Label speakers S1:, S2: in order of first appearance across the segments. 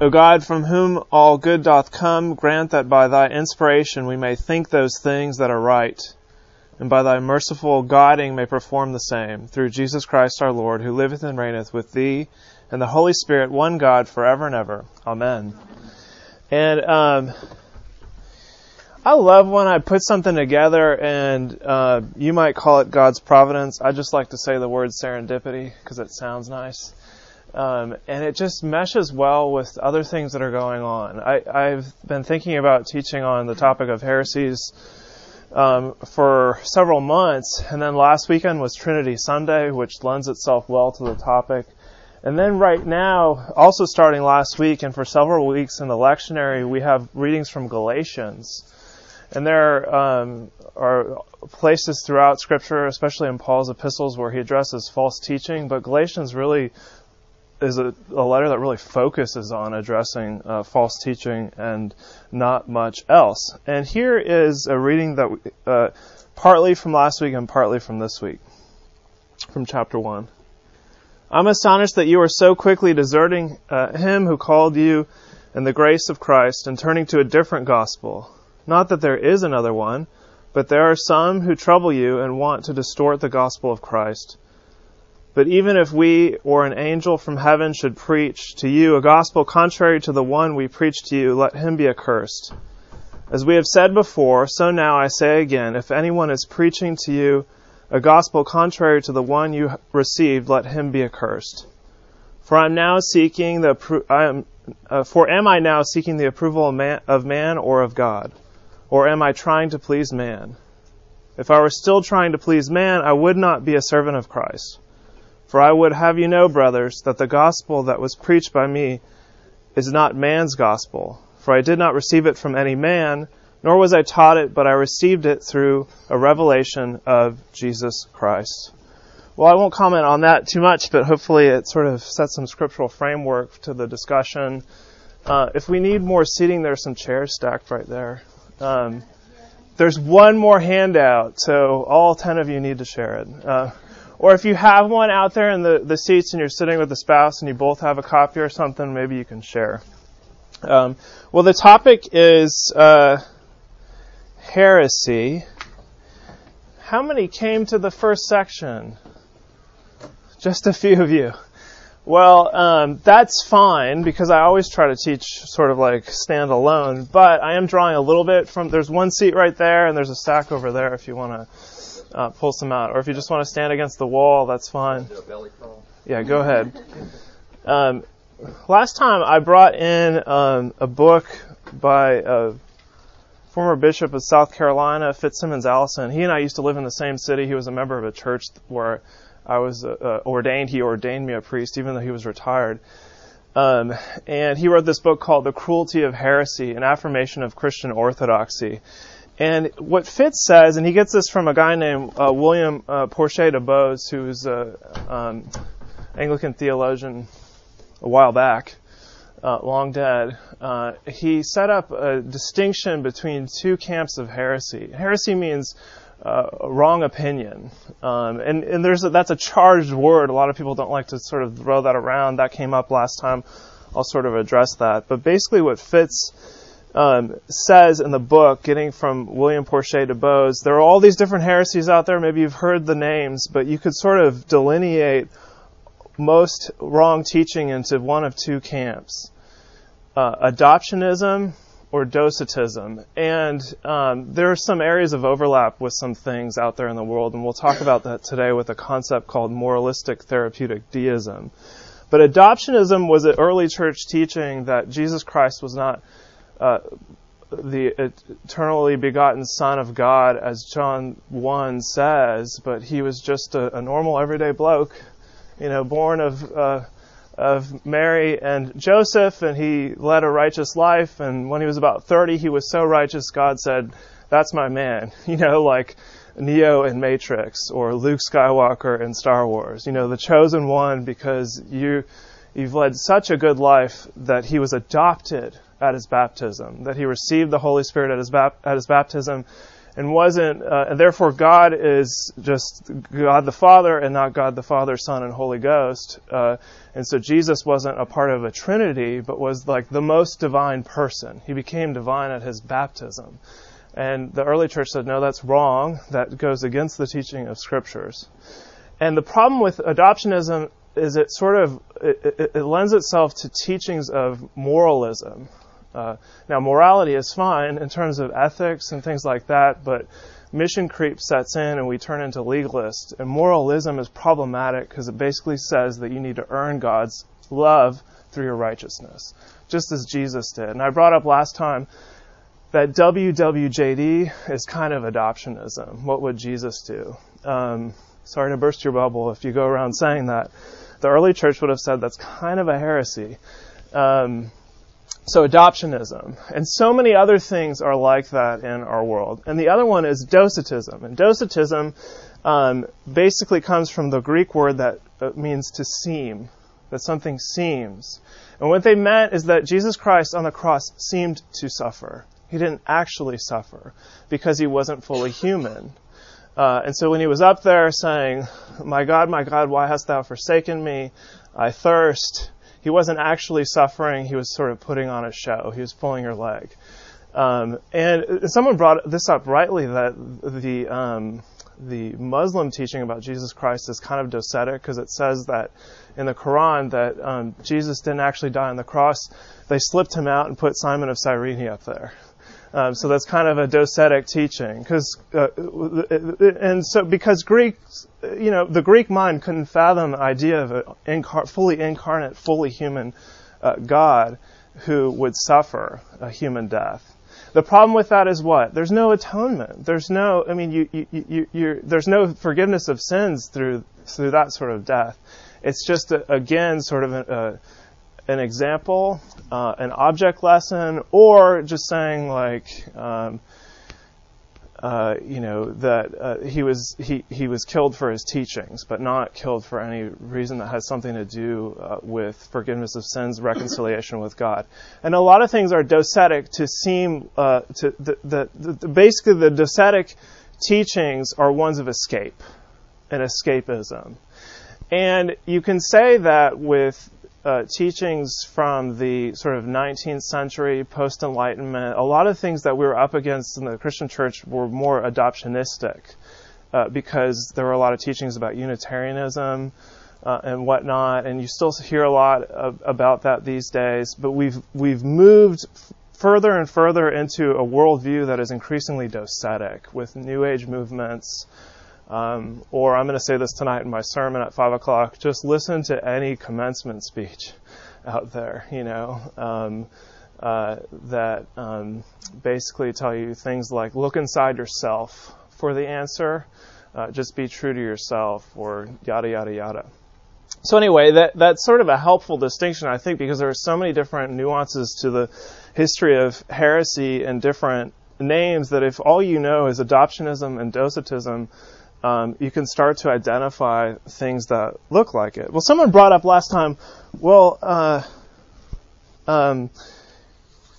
S1: O God, from whom all good doth come, grant that by thy inspiration we may think those things that are right, and by thy merciful guiding may perform the same, through Jesus Christ our Lord, who liveth and reigneth with thee and the Holy Spirit, one God, forever and ever. Amen. And um, I love when I put something together, and uh, you might call it God's providence. I just like to say the word serendipity because it sounds nice. Um, and it just meshes well with other things that are going on. I, have been thinking about teaching on the topic of heresies um, for several months, and then last weekend was Trinity Sunday, which lends itself well to the topic. And then right now, also starting last week and for several weeks in the lectionary, we have readings from Galatians. And there um, are places throughout Scripture, especially in Paul's epistles, where he addresses false teaching, but Galatians really is a, a, letter that really focuses on addressing uh, false teaching and not much else. And here is a reading that we, uh, partly from last week and partly from this week, from chapter one. I'm astonished that you are so quickly deserting uh, him who called you in the grace of Christ and turning to a different gospel. Not that there is another one, but there are some who trouble you and want to distort the gospel of Christ. But even if we or an angel from heaven should preach to you a gospel contrary to the one we preach to you, let him be accursed. As we have said before, so now I say again, if anyone is preaching to you a gospel contrary to the one you received, let him be accursed. For I am now seeking the I am, uh, for am I now seeking the approval of man, of man or of God, or am I trying to please man? If I were still trying to please man, I would not be a servant of Christ. For I would have you know, brothers, that the gospel that was preached by me is not man's gospel. For I did not receive it from any man, nor was I taught it, but I received it through a revelation of Jesus Christ. Well, I won't comment on that too much, but hopefully it sort of sets some scriptural framework to the discussion. Uh, if we need more seating, there's some chairs stacked right there. Um, there's one more handout, so all ten of you need to share it. Uh, or if you have one out there in the, the seats and you're sitting with a spouse and you both have a copy or something, maybe you can share. Um, well, the topic is uh, heresy. How many came to the first section? Just a few of you. Well, um, that's fine because I always try to teach sort of like stand alone, but I am drawing a little bit from, there's one seat right there and there's a stack over there if you want to uh, pull some out. Or if you just want to stand against the wall, that's fine. Yeah, go ahead. Um, last time I brought in um, a book by a former bishop of South Carolina, FitzSimons Allison. He and I used to live in the same city. He was a member of a church where I was uh, uh, ordained. He ordained me a priest, even though he was retired. Um, and he wrote this book called The Cruelty of Heresy, an affirmation of Christian orthodoxy. And what Fitz says, and he gets this from a guy named uh, William uh, Porcher DuBose, who's an um, Anglican theologian a while back, uh, long dead. Uh, he set up a distinction between two camps of heresy. Heresy means uh, wrong opinion, um, and and there's a, that's a charged word. A lot of people don't like to sort of throw that around. That came up last time. I'll sort of address that. But basically, what Fitz um, says in the book, getting from William Porcher DuBose, there are all these different heresies out there. Maybe you've heard the names, but you could sort of delineate most wrong teaching into one of two camps uh, adoptionism or docetism. And um, there are some areas of overlap with some things out there in the world, and we'll talk about that today with a concept called moralistic therapeutic deism. But adoptionism was an early church teaching that Jesus Christ was not uh, the eternally begotten Son of God, as John 1 says, but he was just a, a normal, everyday bloke, you know, born of, uh, of Mary and Joseph, and he led a righteous life. And when he was about 30, he was so righteous, God said, That's my man. You know, like Neo in Matrix or Luke Skywalker in Star Wars. You know, the chosen one because you, you've led such a good life that he was adopted at his baptism, that he received the Holy Spirit at his, bap- at his baptism, and wasn't, uh, and therefore God is just God the Father and not God the Father, Son, and Holy Ghost. Uh, and so Jesus wasn't a part of a Trinity, but was like the most divine person. He became divine at his baptism. And the early church said, no, that's wrong. That goes against the teaching of scriptures. And the problem with adoptionism is it sort of it, it, it lends itself to teachings of moralism. Uh, now, morality is fine in terms of ethics and things like that, but mission creep sets in and we turn into legalists. And moralism is problematic because it basically says that you need to earn God's love through your righteousness, just as Jesus did. And I brought up last time that WWJD is kind of adoptionism. What would Jesus do? Um, sorry to burst your bubble if you go around saying that. The early church would have said that's kind of a heresy. Um, so adoptionism. And so many other things are like that in our world. And the other one is docetism. And docetism um, basically comes from the Greek word that uh, means to seem, that something seems. And what they meant is that Jesus Christ on the cross seemed to suffer. He didn't actually suffer because he wasn't fully human. Uh, and so when he was up there saying, My God, my God, why hast thou forsaken me? I thirst he wasn't actually suffering. He was sort of putting on a show. He was pulling your leg. Um, and someone brought this up rightly that the um, the Muslim teaching about Jesus Christ is kind of docetic because it says that in the Quran that um, Jesus didn't actually die on the cross. They slipped him out and put Simon of Cyrene up there. Um, so that's kind of a docetic teaching, because uh, and so because Greeks, you know, the Greek mind couldn't fathom the idea of a incar- fully incarnate, fully human uh, God who would suffer a human death. The problem with that is what? There's no atonement. There's no, I mean, you, you, you, you there's no forgiveness of sins through through that sort of death. It's just a, again sort of a, an example, uh, an object lesson, or just saying like, um, uh, you know, that uh, he was he he was killed for his teachings, but not killed for any reason that has something to do uh, with forgiveness of sins, reconciliation with God. And a lot of things are docetic to seem uh, to the, the, the, basically the docetic teachings are ones of escape and escapism. And you can say that with uh, teachings from the sort of 19th century, post Enlightenment, a lot of things that we were up against in the Christian church were more adoptionistic uh, because there were a lot of teachings about Unitarianism uh, and whatnot, and you still hear a lot of, about that these days. But we've we've moved f- further and further into a worldview that is increasingly docetic with New Age movements. Um, or I'm going to say this tonight in my sermon at 5 o'clock just listen to any commencement speech out there, you know, um, uh, that um, basically tell you things like look inside yourself for the answer, uh, just be true to yourself, or yada, yada, yada. So, anyway, that, that's sort of a helpful distinction, I think, because there are so many different nuances to the history of heresy and different names that if all you know is adoptionism and docetism, um, you can start to identify things that look like it. Well, someone brought up last time, well, uh, um,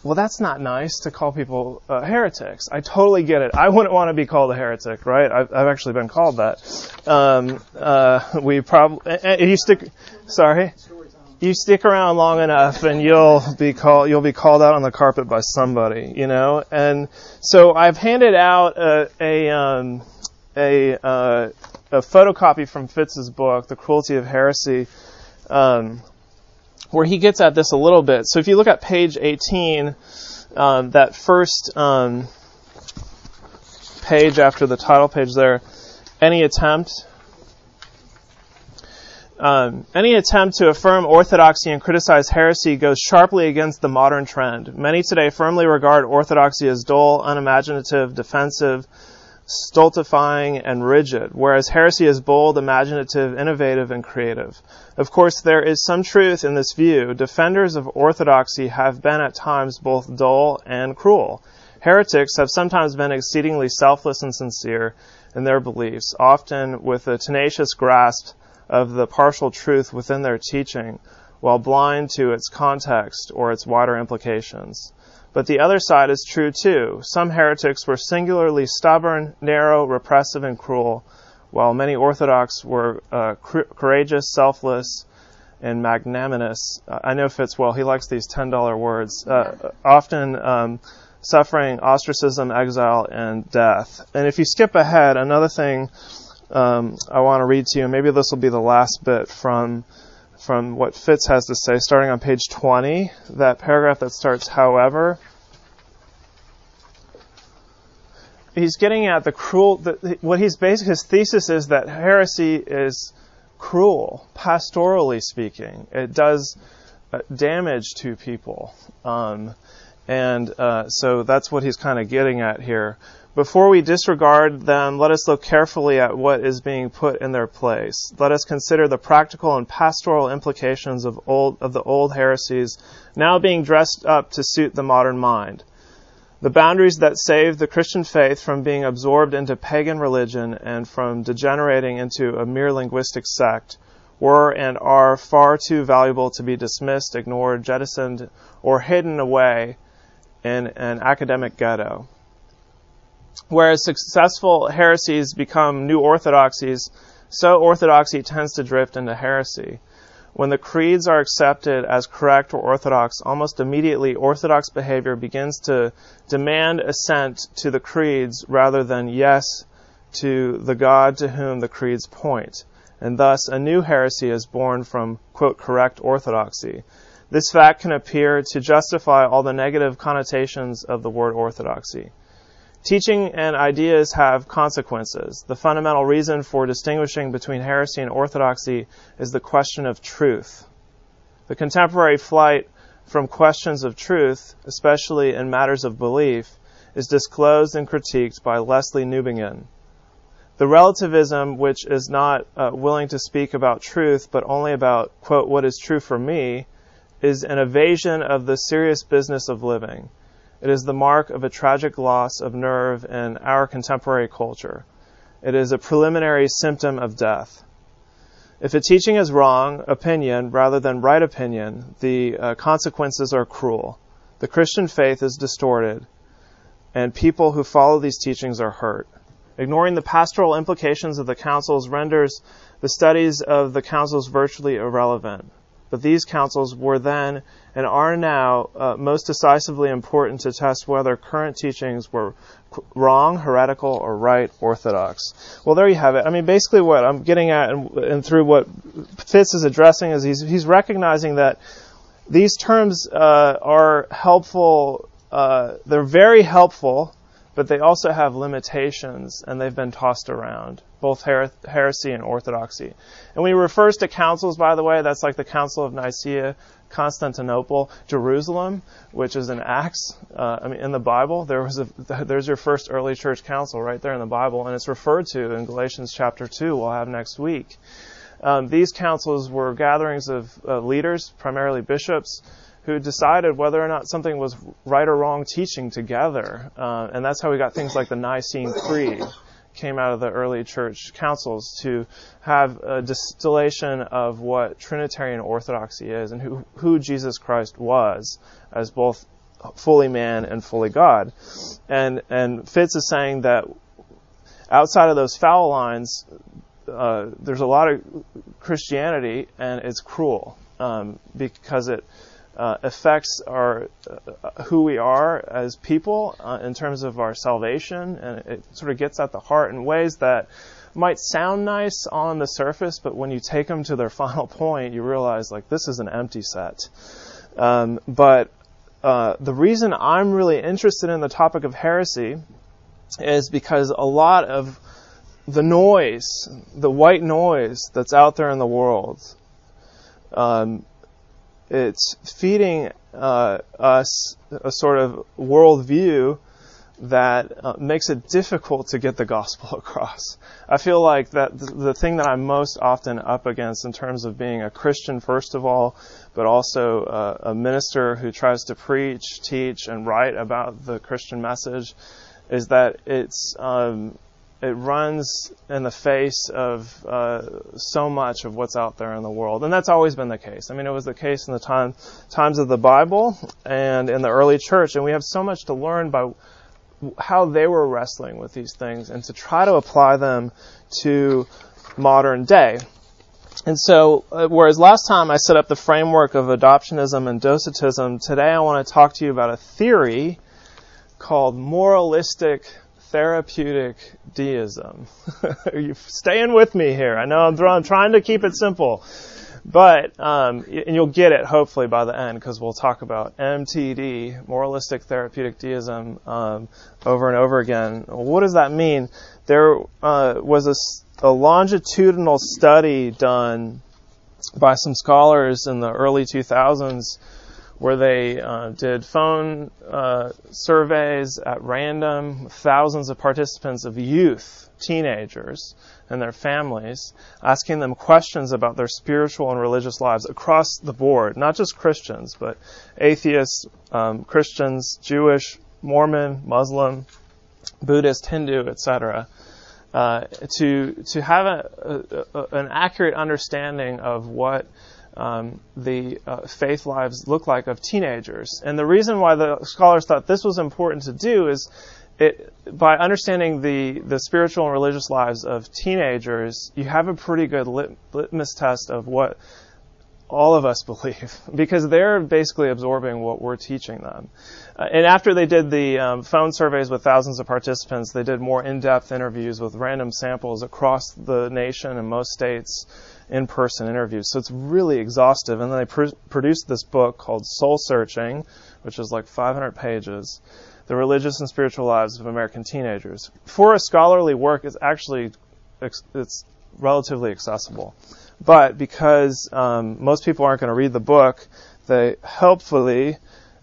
S1: well, that's not nice to call people uh, heretics. I totally get it. I wouldn't want to be called a heretic, right? I've, I've actually been called that. Um, uh, we probably, you stick, sorry? You stick around long enough and you'll be called, you'll be called out on the carpet by somebody, you know? And so I've handed out a, a um, a, uh, a photocopy from Fitz's book, The Cruelty of Heresy, um, where he gets at this a little bit. So if you look at page 18, um, that first um, page after the title page there, any attempt um, any attempt to affirm orthodoxy and criticize heresy goes sharply against the modern trend. Many today firmly regard orthodoxy as dull, unimaginative, defensive, stultifying, and rigid, whereas heresy is bold, imaginative, innovative, and creative. Of course, there is some truth in this view. Defenders of orthodoxy have been at times both dull and cruel. Heretics have sometimes been exceedingly selfless and sincere in their beliefs, often with a tenacious grasp of the partial truth within their teaching, while blind to its context or its wider implications. But the other side is true too. Some heretics were singularly stubborn, narrow, repressive, and cruel, while many Orthodox were uh, courageous, selfless, and magnanimous. Uh, I know Fitz well. He likes these $10 words. Uh, often um, suffering ostracism, exile, and death. And if you skip ahead, another thing um, I want to read to you, and maybe this will be the last bit from from what Fitz has to say, starting on page 20, that paragraph that starts, however. He's getting at the cruel, the, what he's basing his thesis is that heresy is cruel, pastorally speaking. It does uh, damage to people. Um, and uh, so that's what he's kind of getting at here. Before we disregard them, let us look carefully at what is being put in their place. Let us consider the practical and pastoral implications of, old, of the old heresies now being dressed up to suit the modern mind. The boundaries that saved the Christian faith from being absorbed into pagan religion and from degenerating into a mere linguistic sect were and are far too valuable to be dismissed, ignored, jettisoned, or hidden away in an academic ghetto. Whereas successful heresies become new orthodoxies, so orthodoxy tends to drift into heresy. When the creeds are accepted as correct or orthodox, almost immediately orthodox behavior begins to demand assent to the creeds rather than yes to the God to whom the creeds point. And thus, a new heresy is born from, quote, correct orthodoxy. This fact can appear to justify all the negative connotations of the word orthodoxy. Teaching and ideas have consequences. The fundamental reason for distinguishing between heresy and orthodoxy is the question of truth. The contemporary flight from questions of truth, especially in matters of belief, is disclosed and critiqued by Lesslie Newbigin. The relativism, which is not uh, willing to speak about truth, but only about, quote, what is true for me, is an evasion of the serious business of living. It is the mark of a tragic loss of nerve in our contemporary culture. It is a preliminary symptom of death. If a teaching is wrong opinion rather than right opinion, the uh, consequences are cruel. The Christian faith is distorted, and people who follow these teachings are hurt. Ignoring the pastoral implications of the councils renders the studies of the councils virtually irrelevant. But these councils were then and are now uh, most decisively important to test whether current teachings were wrong, heretical, or right, orthodox. Well, there you have it. I mean, basically, what I'm getting at, and, and through what Fitz is addressing, is he's, he's recognizing that these terms uh, are helpful. Uh, they're very helpful but they also have limitations and they've been tossed around, both her- heresy and orthodoxy. And when he refers to councils, by the way, that's like the Council of Nicaea, Constantinople, Jerusalem, which is in Acts. Uh, I mean, in the Bible, there was a, there's your first early church council right there in the Bible, and it's referred to in Galatians chapter 2, we'll have next week. Um, these councils were gatherings of uh, leaders, primarily bishops, who decided whether or not something was right or wrong teaching together. Uh, and that's how we got things like the Nicene Creed came out of the early church councils to have a distillation of what Trinitarian orthodoxy is and who, who Jesus Christ was as both fully man and fully God. And, and Fitz is saying that outside of those foul lines, uh, there's a lot of Christianity and it's cruel um, because it uh, affects our uh, who we are as people uh, in terms of our salvation, and it sort of gets at the heart in ways that might sound nice on the surface, but when you take them to their final point, you realize like this is an empty set. Um, but uh, the reason I'm really interested in the topic of heresy is because a lot of the noise, the white noise that's out there in the world, um, it's feeding uh, us a sort of worldview that uh, makes it difficult to get the gospel across. I feel like that the thing that I'm most often up against in terms of being a Christian, first of all, but also uh, a minister who tries to preach, teach, and write about the Christian message, is that it's um, it runs in the face of uh, so much of what's out there in the world, and that's always been the case. I mean, it was the case in the time times of the Bible and in the early church, and we have so much to learn by how they were wrestling with these things and to try to apply them to modern day. And so, uh, whereas last time I set up the framework of adoptionism and docetism, today I want to talk to you about a theory called moralistic therapeutic deism. Are you staying with me here? I know I'm, I'm trying to keep it simple. But, um, and you'll get it hopefully by the end because we'll talk about MTD, moralistic therapeutic deism, um, over and over again. What does that mean? There uh, was a, a longitudinal study done by some scholars in the early 2000s where they uh, did phone uh, surveys at random, thousands of participants of youth, teenagers, and their families, asking them questions about their spiritual and religious lives across the board, not just Christians, but atheists, um, Christians, Jewish, Mormon, Muslim, Buddhist, Hindu, etc. Uh, to to have a, a, a, an accurate understanding of what um, the uh, faith lives look like of teenagers. And the reason why the scholars thought this was important to do is it, by understanding the, the spiritual and religious lives of teenagers, you have a pretty good lit, litmus test of what all of us believe because they're basically absorbing what we're teaching them. Uh, and after they did the um, phone surveys with thousands of participants, they did more in-depth interviews with random samples across the nation and most states, in-person interviews. So it's really exhaustive. And then they pr- produced this book called Soul Searching, which is like 500 pages the religious and spiritual lives of American teenagers. For a scholarly work, it's actually it's relatively accessible. But because um, most people aren't going to read the book, they helpfully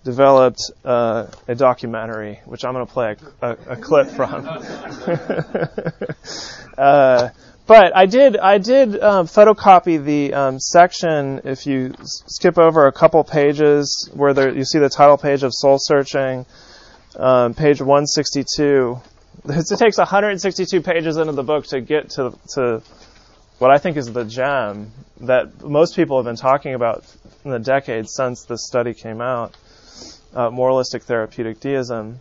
S1: developed uh, a documentary, which I'm going to play a, a, a clip from. uh, but I did I did um, photocopy the um, section. If you skip over a couple pages where there, you see the title page of Soul Searching, um, page 162. It takes 162 pages into the book to get to, to what I think is the gem that most people have been talking about in the decades since this study came out uh, moralistic therapeutic deism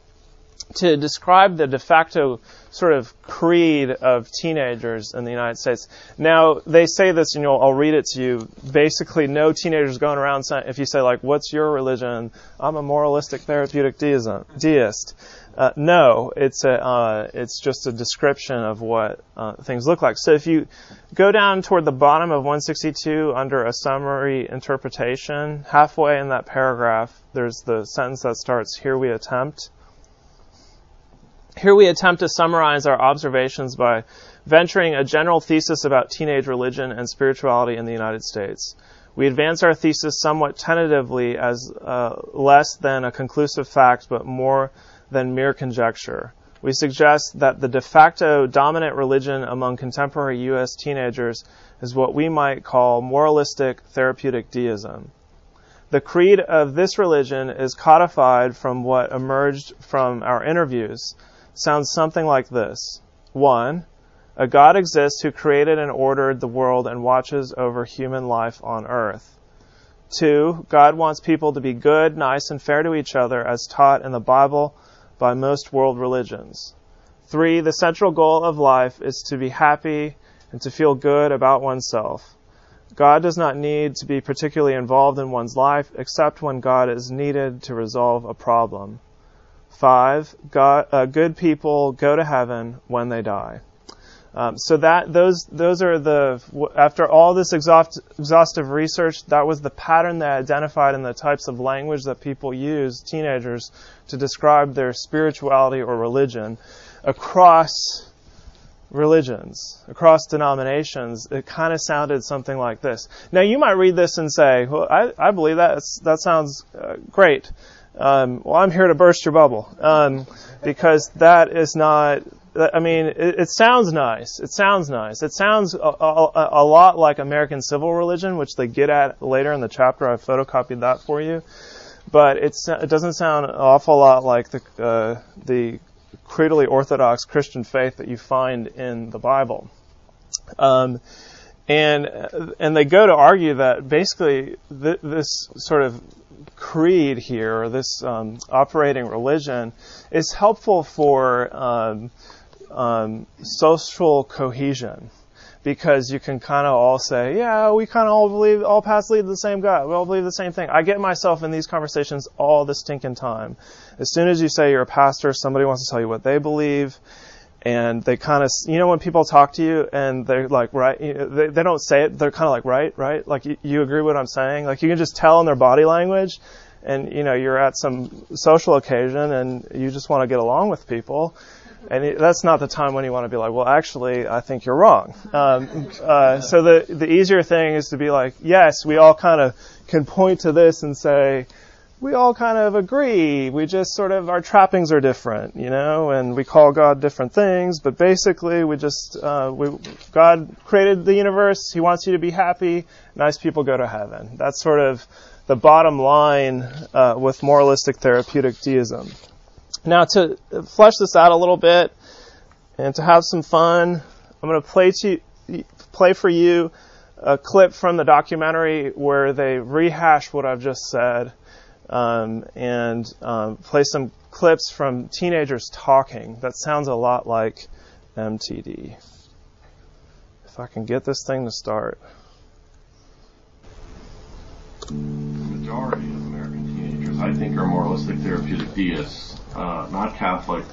S1: to describe the de facto sort of creed of teenagers in the United States. Now, they say this, and I'll read it to you. Basically, no teenagers going around saying, if you say, like, what's your religion? I'm a moralistic therapeutic deism, deist. Uh, no, it's a, uh, it's just a description of what uh, things look like. So if you go down toward the bottom of 162 under a summary interpretation, halfway in that paragraph, there's the sentence that starts, here we attempt. Here we attempt to summarize our observations by venturing a general thesis about teenage religion and spirituality in the United States. We advance our thesis somewhat tentatively as uh, less than a conclusive fact, but more than mere conjecture. We suggest that the de facto dominant religion among contemporary U.S. teenagers is what we might call moralistic therapeutic deism. The creed of this religion is codified from what emerged from our interviews sounds something like this. One, a God exists who created and ordered the world and watches over human life on earth. Two, God wants people to be good, nice, and fair to each other as taught in the Bible by most world religions. Three, the central goal of life is to be happy and to feel good about oneself. God does not need to be particularly involved in one's life except when God is needed to resolve a problem. Five, God, uh, good people go to heaven when they die. Um, so that those those are the after all this exhaust, exhaustive research, that was the pattern they identified in the types of language that people use, teenagers, to describe their spirituality or religion across religions, across denominations. It kind of sounded something like this. Now you might read this and say, "Well, I, I believe that that sounds uh, great." Um, well, I'm here to burst your bubble um, because that is not. I mean, it, it, sounds nice. It sounds nice. It sounds a, a, a, lot like American civil religion, which they get at later in the chapter. I've photocopied that for you, but it doesn't sound an awful lot like the uh, the orthodox Christian faith that you find in the Bible. Um, and and they go to argue that basically th- this sort of creed here, this um, operating religion, is helpful for um, um, social cohesion because you can kind of all say, yeah, we kind of all believe, all paths lead to the same God. We all believe the same thing. I get myself in these conversations all the stinking time. As soon as you say you're a pastor, somebody wants to tell you what they believe. And they kind of, you know, when people talk to you and they're like, right, they, they don't say it, they're kind of like, right, right? Like, you, you agree with what I'm saying? Like, you can just tell in their body language. And, you know, you're at some social occasion and you just want to get along with people and it, that's not the time when you want to be like, well, actually, I think you're wrong. Um, uh, so the the easier thing is to be like, yes, we all kind of can point to this and say, we all kind of agree. We just sort of our trappings are different, you know, and we call God different things, but basically, we just uh, we God created the universe. He wants you to be happy. Nice people go to heaven. That's sort of the bottom line uh, with moralistic therapeutic deism. Now, to flesh this out a little bit and to have some fun, I'm going to play to play for you a clip from the documentary where they rehash what I've just said, um, and um, play some clips from teenagers talking. That sounds a lot like MTD. If I can get this thing to start.
S2: The majority of American teenagers, I think, are moralistic therapeutic deists uh, not Catholic,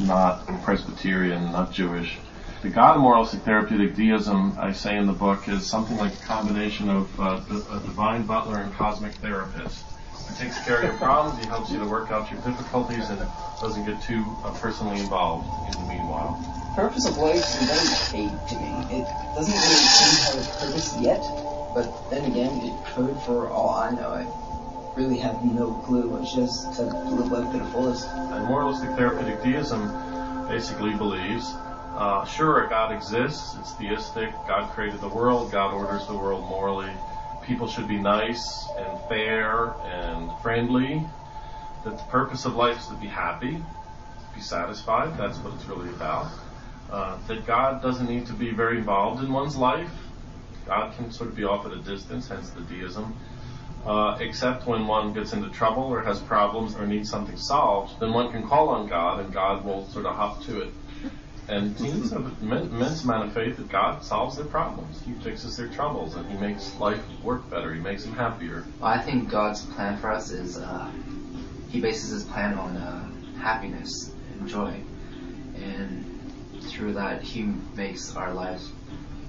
S2: not Presbyterian, not Jewish. The God of moralistic therapeutic deism, I say in the book, is something like a combination of uh, a divine butler and cosmic therapist. He takes care of your problems, he helps you to work out your difficulties, and doesn't get too uh, personally involved in the meanwhile.
S3: Purpose of life is very vague to me. It doesn't really seem to have a purpose yet, but then again, it could for all I know I really have no clue. It's just to live life to the fullest.
S2: And moralistic therapeutic deism basically believes, uh, sure, God exists. It's theistic. God created the world. God orders the world morally. People should be nice and fair and friendly. That the purpose of life is to be happy, to be satisfied. That's what it's really about. Uh, that God doesn't need to be very involved in one's life. God can sort of be off at a distance, hence the deism uh, except when one gets into trouble or has problems or needs something solved, then one can call on God and God will sort of hop to it. And teens have immense amount of faith that God solves their problems. He fixes their troubles and He makes life work better. He makes them happier.
S4: Well, I think God's plan for us is uh, He bases His plan on uh, happiness and joy, and through that He makes our lives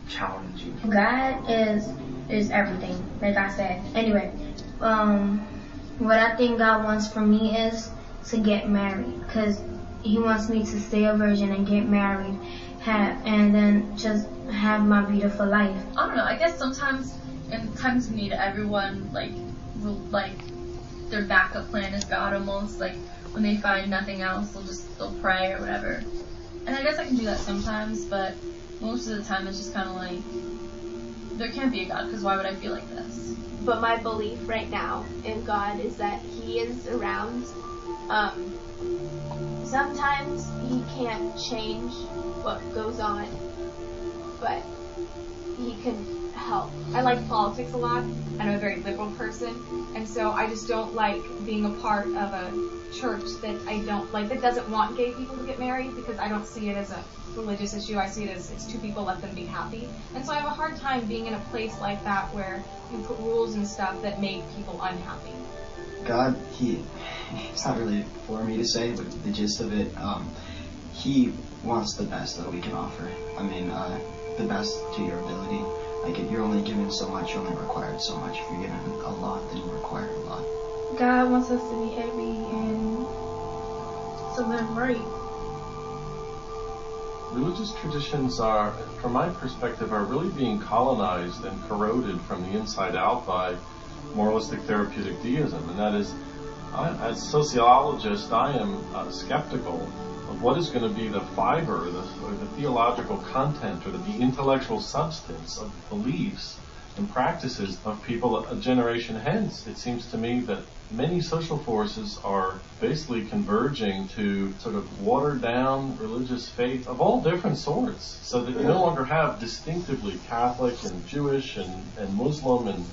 S4: challenging.
S5: God is is everything, like I said. Anyway, um, what I think God wants from me is to get married, because He wants me to stay a virgin and get married, have, and then just have my beautiful life.
S6: I don't know. I guess sometimes in times of need, everyone like will like their backup plan is God almost. Like when they find nothing else, they'll just they'll pray or whatever. And I guess I can do that sometimes, but most of the time it's just kind of like there can't be a God because why would I feel like this?
S7: But my belief right now in God is that He is around. Um, sometimes He can't change what goes on, but He can help. I like politics a lot. I'm a very liberal person, and so I just don't like being a part of a church that I don't like that doesn't want gay people to get married because I don't see it as a religious issue. I see it as it's two people, let them be happy. And so I have a hard time being in a place like that where you put rules and stuff that make people unhappy.
S3: God, he, it's not really for me to say, but the gist of it, um, he wants the best that we can offer. I mean, uh, the best to your ability. Like, if you're only given so much, you're only required so much. If you're given a lot, then you require a lot.
S5: God wants us to be happy and to live right
S2: religious traditions are, from my perspective, are really being colonized and corroded from the inside out by moralistic therapeutic deism. And that is, I, as a sociologist, I am uh, skeptical of what is going to be the fiber, the, or the theological content, or the, the intellectual substance of beliefs and practices of people a generation hence. It seems to me that many social forces are basically converging to sort of water down religious faith of all different sorts so that you no longer have distinctively Catholic and Jewish and, and Muslim and,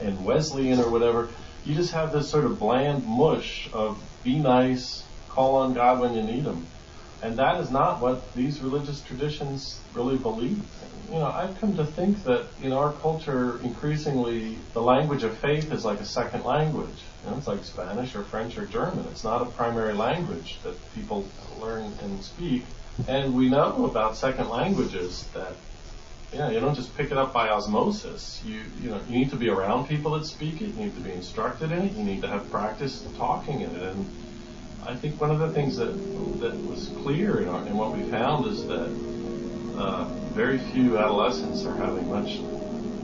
S2: and Wesleyan or whatever. You just have this sort of bland mush of be nice, call on God when you need Him. And that is not what these religious traditions really believe. You know, I've come to think that in our culture, increasingly, the language of faith is like a second language. You know, it's like Spanish or French or German. It's not a primary language that people learn and speak. And we know about second languages that yeah, you don't just pick it up by osmosis. You you know you need to be around people that speak it. You need to be instructed in it. You need to have practice talking in it. And I think one of the things that that was clear in, our, in what we found is that uh, very few adolescents are having much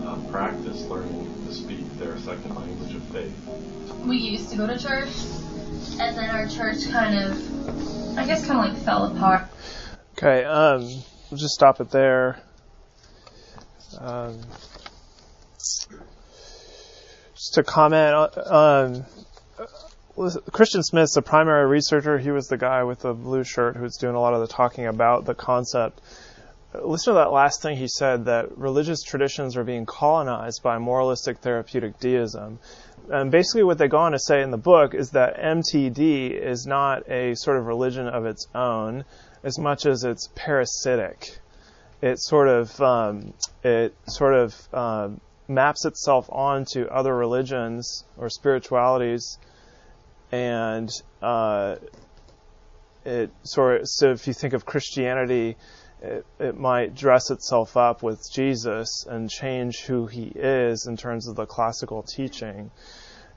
S2: uh, practice learning to speak their second language of faith.
S6: We used to go to church, and then our church kind of, I guess, kind of like fell apart.
S1: Okay, um, we'll just stop it there. Um, just to comment on, um, Christian Smith's the primary researcher. He was the guy with the blue shirt who's doing a lot of the talking about the concept. Listen to that last thing he said that religious traditions are being colonized by moralistic therapeutic deism. And basically, what they go on to say in the book is that MTD is not a sort of religion of its own as much as it's parasitic. It sort of um, it sort of um, maps itself onto other religions or spiritualities and uh, it sort of, so if you think of Christianity, it, it, might dress itself up with Jesus and change who he is in terms of the classical teaching.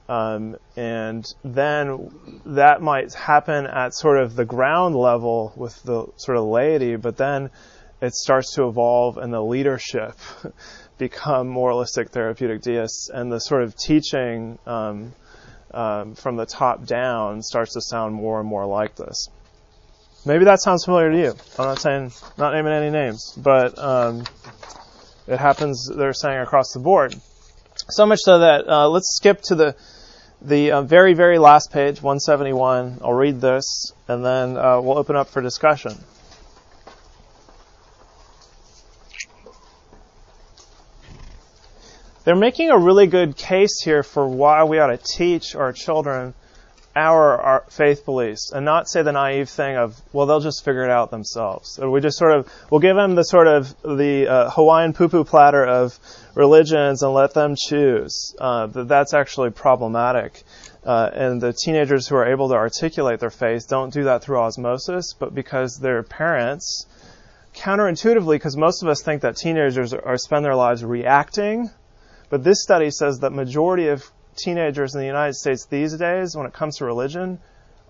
S1: Um, and then that might happen at sort of the ground level with the sort of laity, but then it starts to evolve and the leadership become moralistic therapeutic deists and the sort of teaching um, um, from the top down starts to sound more and more like this. Maybe that sounds familiar to you. I'm not saying, not naming any names, but um, it happens. They're saying across the board. So much so that uh, let's skip to the the uh, very very last page, 171. I'll read this, and then uh, we'll open up for discussion. They're making a really good case here for why we ought to teach our children our, our, faith beliefs and not say the naive thing of well they'll just figure it out themselves. We just sort of we'll give them the sort of the uh, hawaiian poo-poo platter of religions and let them choose. Uh, that that's actually problematic. Uh, and the teenagers who are able to articulate their faith don't do that through osmosis but because their parents counterintuitively because most of us think that teenagers are, are spend their lives reacting but this study says that majority of teenagers in the United States these days, when it comes to religion,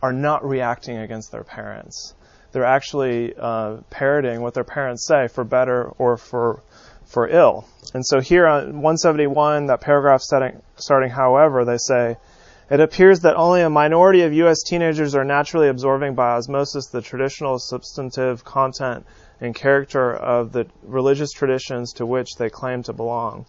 S1: are not reacting against their parents. They're actually uh, parroting what their parents say for better or for for ill. And so here on 171, that paragraph starting, starting however, they say, it appears that only a minority of U.S. teenagers are naturally absorbing by osmosis the traditional substantive content and character of the religious traditions to which they claim to belong.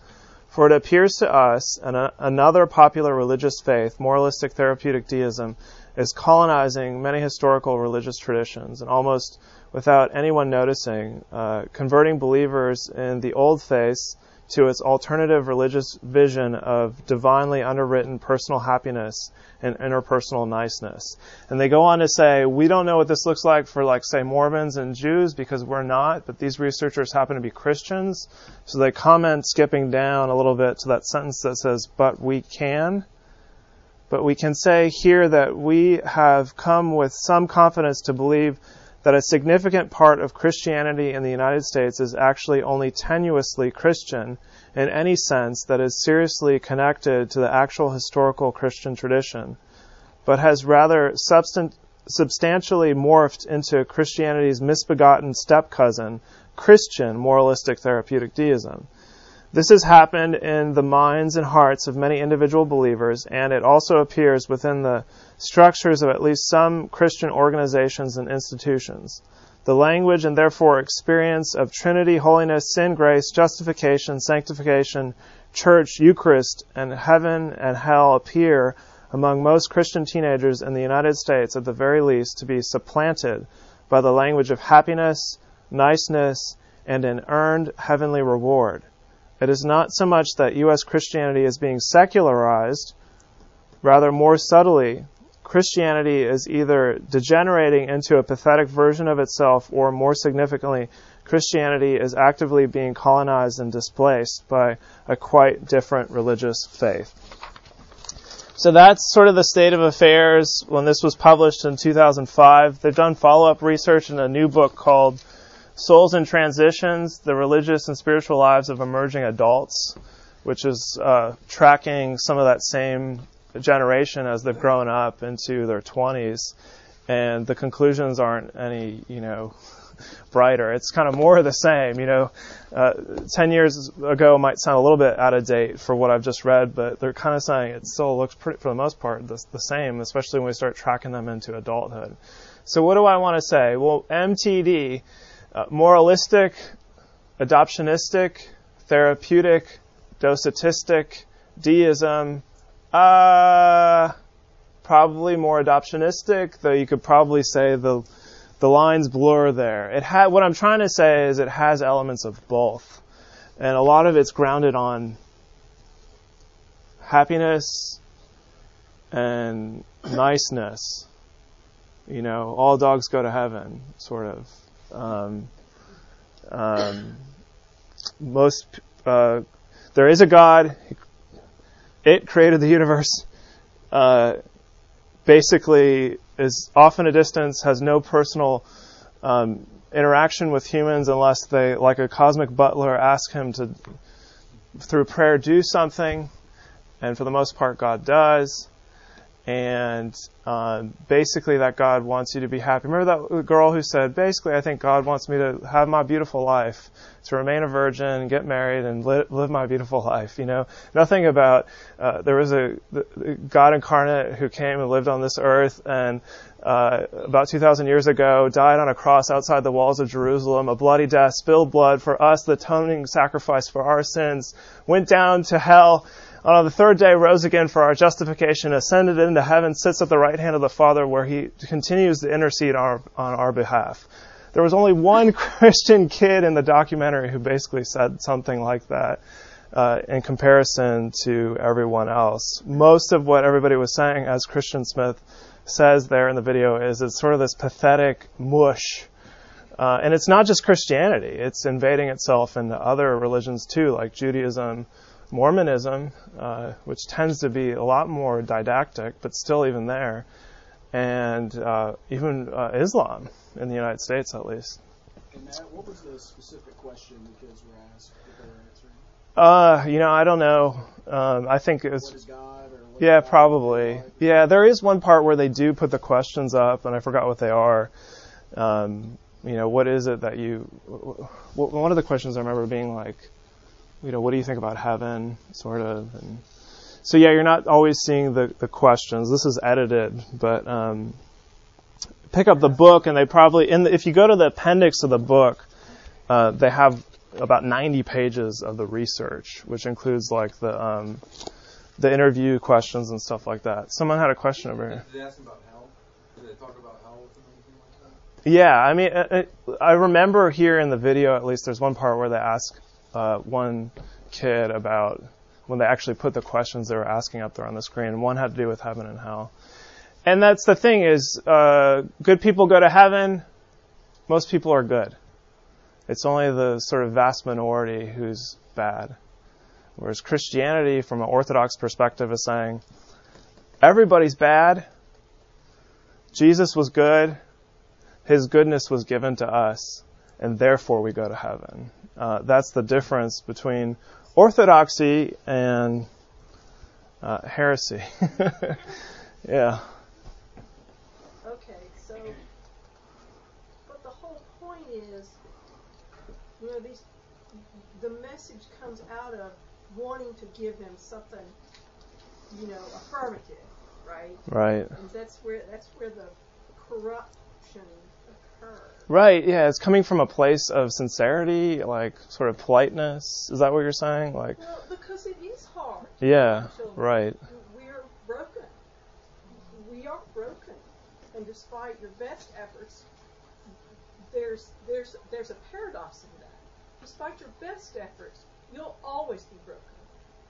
S1: For it appears to us, and another popular religious faith, moralistic therapeutic deism, is colonizing many historical religious traditions, and almost without anyone noticing, uh, converting believers in the old faith to its alternative religious vision of divinely underwritten personal happiness and interpersonal niceness. And they go on to say, we don't know what this looks like for, like, say, Mormons and Jews because we're not, but these researchers happen to be Christians. So they comment, skipping down a little bit to that sentence that says, but we can. But we can say here that we have come with some confidence to believe that a significant part of Christianity in the United States is actually only tenuously Christian in any sense that is seriously connected to the actual historical Christian tradition, but has rather substan- substantially morphed into Christianity's misbegotten step cousin, Christian moralistic therapeutic deism. This has happened in the minds and hearts of many individual believers, and it also appears within the structures of at least some Christian organizations and institutions. The language and therefore experience of Trinity, holiness, sin, grace, justification, sanctification, church Eucharist and heaven and hell appear among most Christian teenagers in the United States, at the very least, to be supplanted by the language of happiness, niceness, and an earned heavenly reward. It is not so much that U.S. Christianity is being secularized, rather, more subtly, Christianity is either degenerating into a pathetic version of itself, or more significantly, Christianity is actively being colonized and displaced by a quite different religious faith. So that's sort of the state of affairs when this was published in 2005. They've done follow up research in a new book called Souls in Transitions The Religious and Spiritual Lives of Emerging Adults, which is uh, tracking some of that same generation as they've grown up into their 20s. And the conclusions aren't any, you know, brighter. It's kind of more of the same. You know, uh, 10 years ago might sound a little bit out of date for what I've just read, but they're kind of saying it still looks pretty, for the most part, the, the same, especially when we start tracking them into adulthood. So what do I want to say? Well, MTD, uh, moralistic, adoptionistic, therapeutic, docetistic, deism, uh, probably more adoptionistic, though you could probably say the the lines blur there. It ha- what I'm trying to say is it has elements of both. And a lot of it's grounded on happiness and niceness. You know, all dogs go to heaven, sort of. Um, um, most, uh, there is a God. It created the universe. Uh, basically, is often a distance, has no personal um, interaction with humans unless they, like a cosmic butler, ask him to, through prayer, do something. And for the most part, God does. And um, basically, that God wants you to be happy. Remember that girl who said, basically, I think God wants me to have my beautiful life, to remain a virgin, get married, and li- live my beautiful life. You know, nothing about uh, there was a God incarnate who came and lived on this earth, and uh, about 2,000 years ago, died on a cross outside the walls of Jerusalem, a bloody death, spilled blood for us, the atoning sacrifice for our sins, went down to hell on the third day rose again for our justification, ascended into heaven, sits at the right hand of the Father where he continues to intercede on our, on our behalf. There was only one Christian kid in the documentary who basically said something like that. Uh, in comparison to everyone else. Most of what everybody was saying, as Christian Smith says there in the video, is it's sort of this pathetic mush. Uh, and it's not just Christianity, it's invading itself into other religions too, like Judaism, Mormonism, uh, which tends to be a lot more didactic, but still even there, and uh, even uh, Islam in the United States, at least.
S8: And Matt, what was the specific question the kids were asked that they were answering?
S1: Uh, you know, I don't know. Um, I think it was.
S8: What is God? Or what
S1: Yeah, probably. Yeah, there is one part where they do put the questions up, and I forgot what they are. Um, you know, what is it that you? w- w- One of the questions I remember being like, you know, what do you think about heaven, sort of. And so yeah, you're not always seeing the the questions. This is edited, but um, pick up the book, and they probably in the, if you go to the appendix of the book, uh, they have about 90 pages of the research, which includes like the um, the interview questions and stuff like that. Someone had a question over here.
S9: Did they ask about hell? Did they talk about hell with them or anything like?
S1: Yeah, I mean, it, it, I remember here in the video, at least, there's one part where they ask uh, one kid about when they actually put the questions they were asking up there on the screen. One had to do with heaven and hell, and that's the thing is, uh, good people go to heaven. Most people are good. It's only the sort of vast minority who's bad. Whereas Christianity, from an Orthodox perspective, is saying everybody's bad. Jesus was good. His goodness was given to us, and therefore we go to heaven. Uh, that's the difference between orthodoxy and uh, heresy. yeah.
S10: Okay, so, but the whole point is, you know, these, the message comes out of wanting to give them something, you know, affirmative, right?
S1: Right.
S10: And that's where that's where the corruption.
S1: Right, yeah, it's coming from a place of sincerity, like sort of politeness. Is that what you're saying? Like,
S10: Well, because it is hard.
S1: yeah, right.
S10: We're broken. We are broken, and despite your best efforts, there's there's there's a paradox in that. Despite your best efforts, you'll always be broken.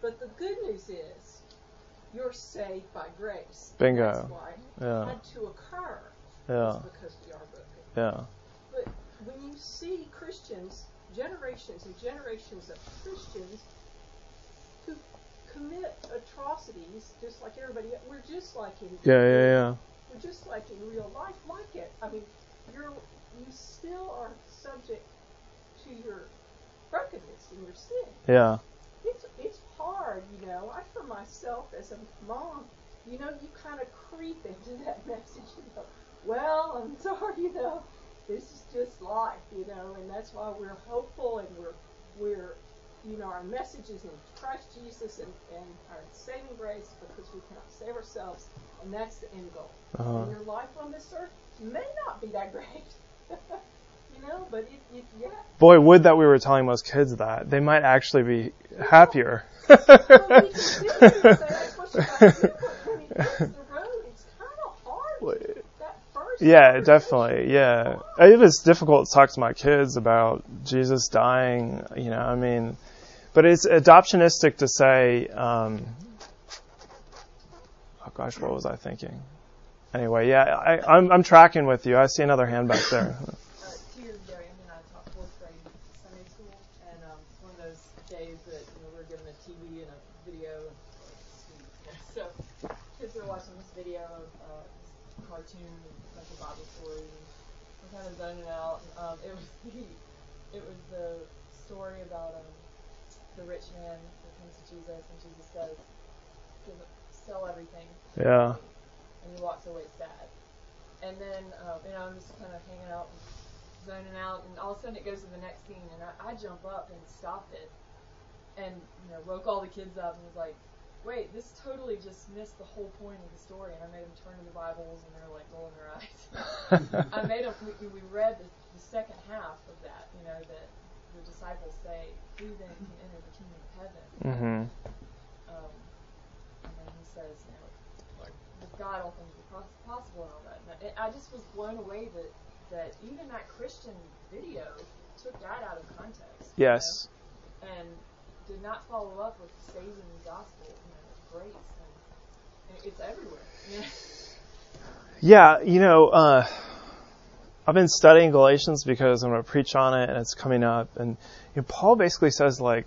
S10: But the good news is, you're saved by grace.
S1: Bingo.
S10: That's why it
S1: Yeah,
S10: had to occur.
S1: yeah,
S10: It's because we are broken.
S1: Yeah,
S10: But when you see Christians, generations and generations of Christians who commit atrocities just like everybody else, we're just like in
S1: yeah, yeah, yeah.
S10: we're just like in real life like it. I mean, you're you still are subject to your brokenness and your sin.
S1: Yeah,
S10: It's it's hard, you know. I for myself as a mom, you know, you kind of creep into that message. You know, well, I'm sorry, you know, this is just life, you know, and that's why we're hopeful and we're we're you know our message is in Christ Jesus and, and our saving grace because we cannot save ourselves, and that's the end goal.
S1: uh-huh.
S10: And your life on this earth may not be that great, you know, but it, it yeah.
S1: Boy, would that we were telling most kids that they might actually be happier.
S10: Well, we can sit here and say that's what you gotta do, but when it hits the road, it's kind of hard. That first
S1: Yeah, definitely. Yeah, It is difficult to talk to my kids about Jesus dying. You know, I mean, but it's adoptionistic to say. Um, oh gosh, what was I thinking? Anyway, yeah, I, I'm I'm tracking with you. I see another hand back there.
S11: uh, two years ago, Andy and I taught fourth grade Sunday school, and um, it's one of those days that you know, we're given a TV and a video, and uh, so kids are watching this video of uh, this cartoon, and a bunch of Bible stories, and we're kind of zoning out. And, um, it was the it was the story about um, the rich man that comes to Jesus, and Jesus says, "Give, sell everything."
S1: Yeah,
S11: and he walks away sad. And then, uh, you know, I'm just kind of hanging out, zoning out, and all of a sudden it goes to the next scene, and I, I jump up and stop it, and you know, woke all the kids up, and was like, "Wait, this totally just missed the whole point of the story." And I made them turn to the Bibles, and they're like rolling their eyes. I made them. We, we read the, the second half of that, you know, that the disciples say, "Who then can enter the kingdom of heaven?"
S1: hmm
S11: um, and then he says, you know, like, with God all things are possible and all that. And I, just was blown away that that even that Christian video took that out of context. you
S1: Yes.
S11: know, and did not follow up with saving the gospel, you know, grace, and, and it's everywhere. You know?
S1: Yeah, you know, uh, I've been studying Galatians because I'm going to preach on it and it's coming up. And you know, Paul basically says, like,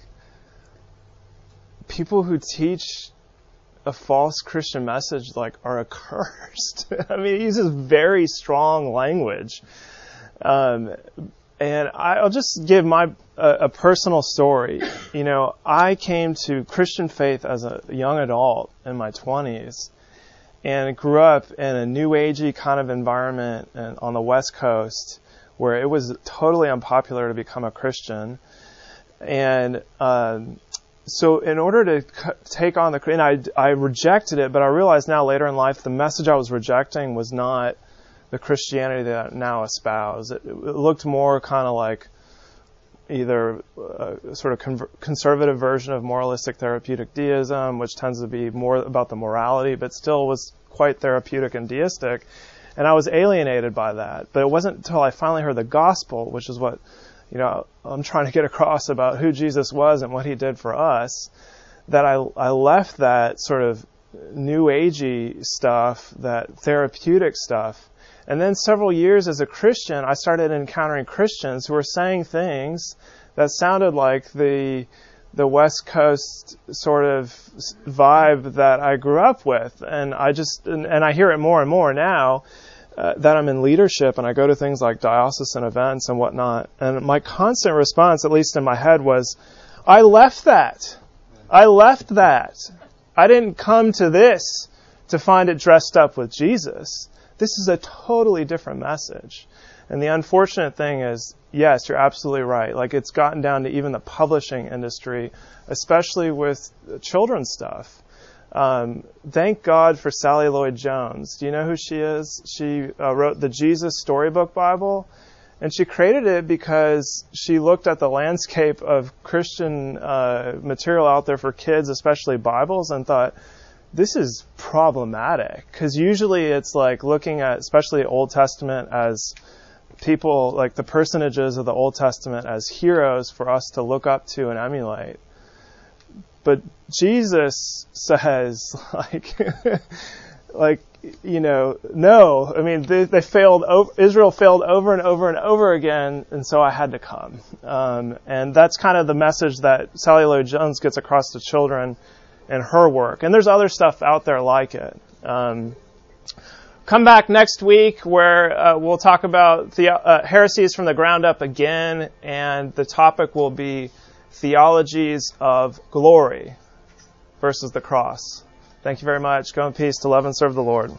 S1: people who teach a false Christian message, like, are accursed. I mean, he uses very strong language. Um, and I'll just give my a, a personal story. You know, I came to Christian faith as a young adult in my 20s and grew up in a new agey kind of environment on the West Coast where it was totally unpopular to become a Christian. And um, so, in order to take on the, and I, I rejected it, but I realized now later in life the message I was rejecting was not the Christianity that I now espouse. It, it looked more kind of like either a sort of conver- conservative version of moralistic therapeutic deism, which tends to be more about the morality, but still was quite therapeutic and deistic. And I was alienated by that. But it wasn't until I finally heard the gospel, which is what, you know, I'm trying to get across about who Jesus was and what he did for us, that I, I left that sort of new agey stuff, that therapeutic stuff. And then several years as a Christian, I started encountering Christians who were saying things that sounded like the the West Coast sort of vibe that I grew up with, and I just and, and I hear it more and more now uh, that I'm in leadership and I go to things like diocesan events and whatnot. And my constant response, at least in my head, was, "I left that. I left that. I didn't come to this to find it dressed up with Jesus. This is a totally different message." And the unfortunate thing is, yes, you're absolutely right. Like it's gotten down to even the publishing industry, especially with children's stuff. Um, thank God for Sally Lloyd Jones. Do you know who she is? She uh, wrote the Jesus Storybook Bible, and she created it because she looked at the landscape of Christian uh, material out there for kids, especially Bibles, and thought, this is problematic. Because usually it's like looking at, especially Old Testament, as people, like the personages of the Old Testament, as heroes for us to look up to and emulate. But Jesus says, like, like, you know, no. I mean, they, they failed. Israel failed over and over and over again, and so I had to come. Um, and that's kind of the message that Sally Lloyd Jones gets across to children in her work. And there's other stuff out there like it. Um, come back next week where uh, we'll talk about the, uh, heresies from the ground up again, and the topic will be theologies of glory versus the cross. Thank you very much. Go in peace to love and serve the Lord.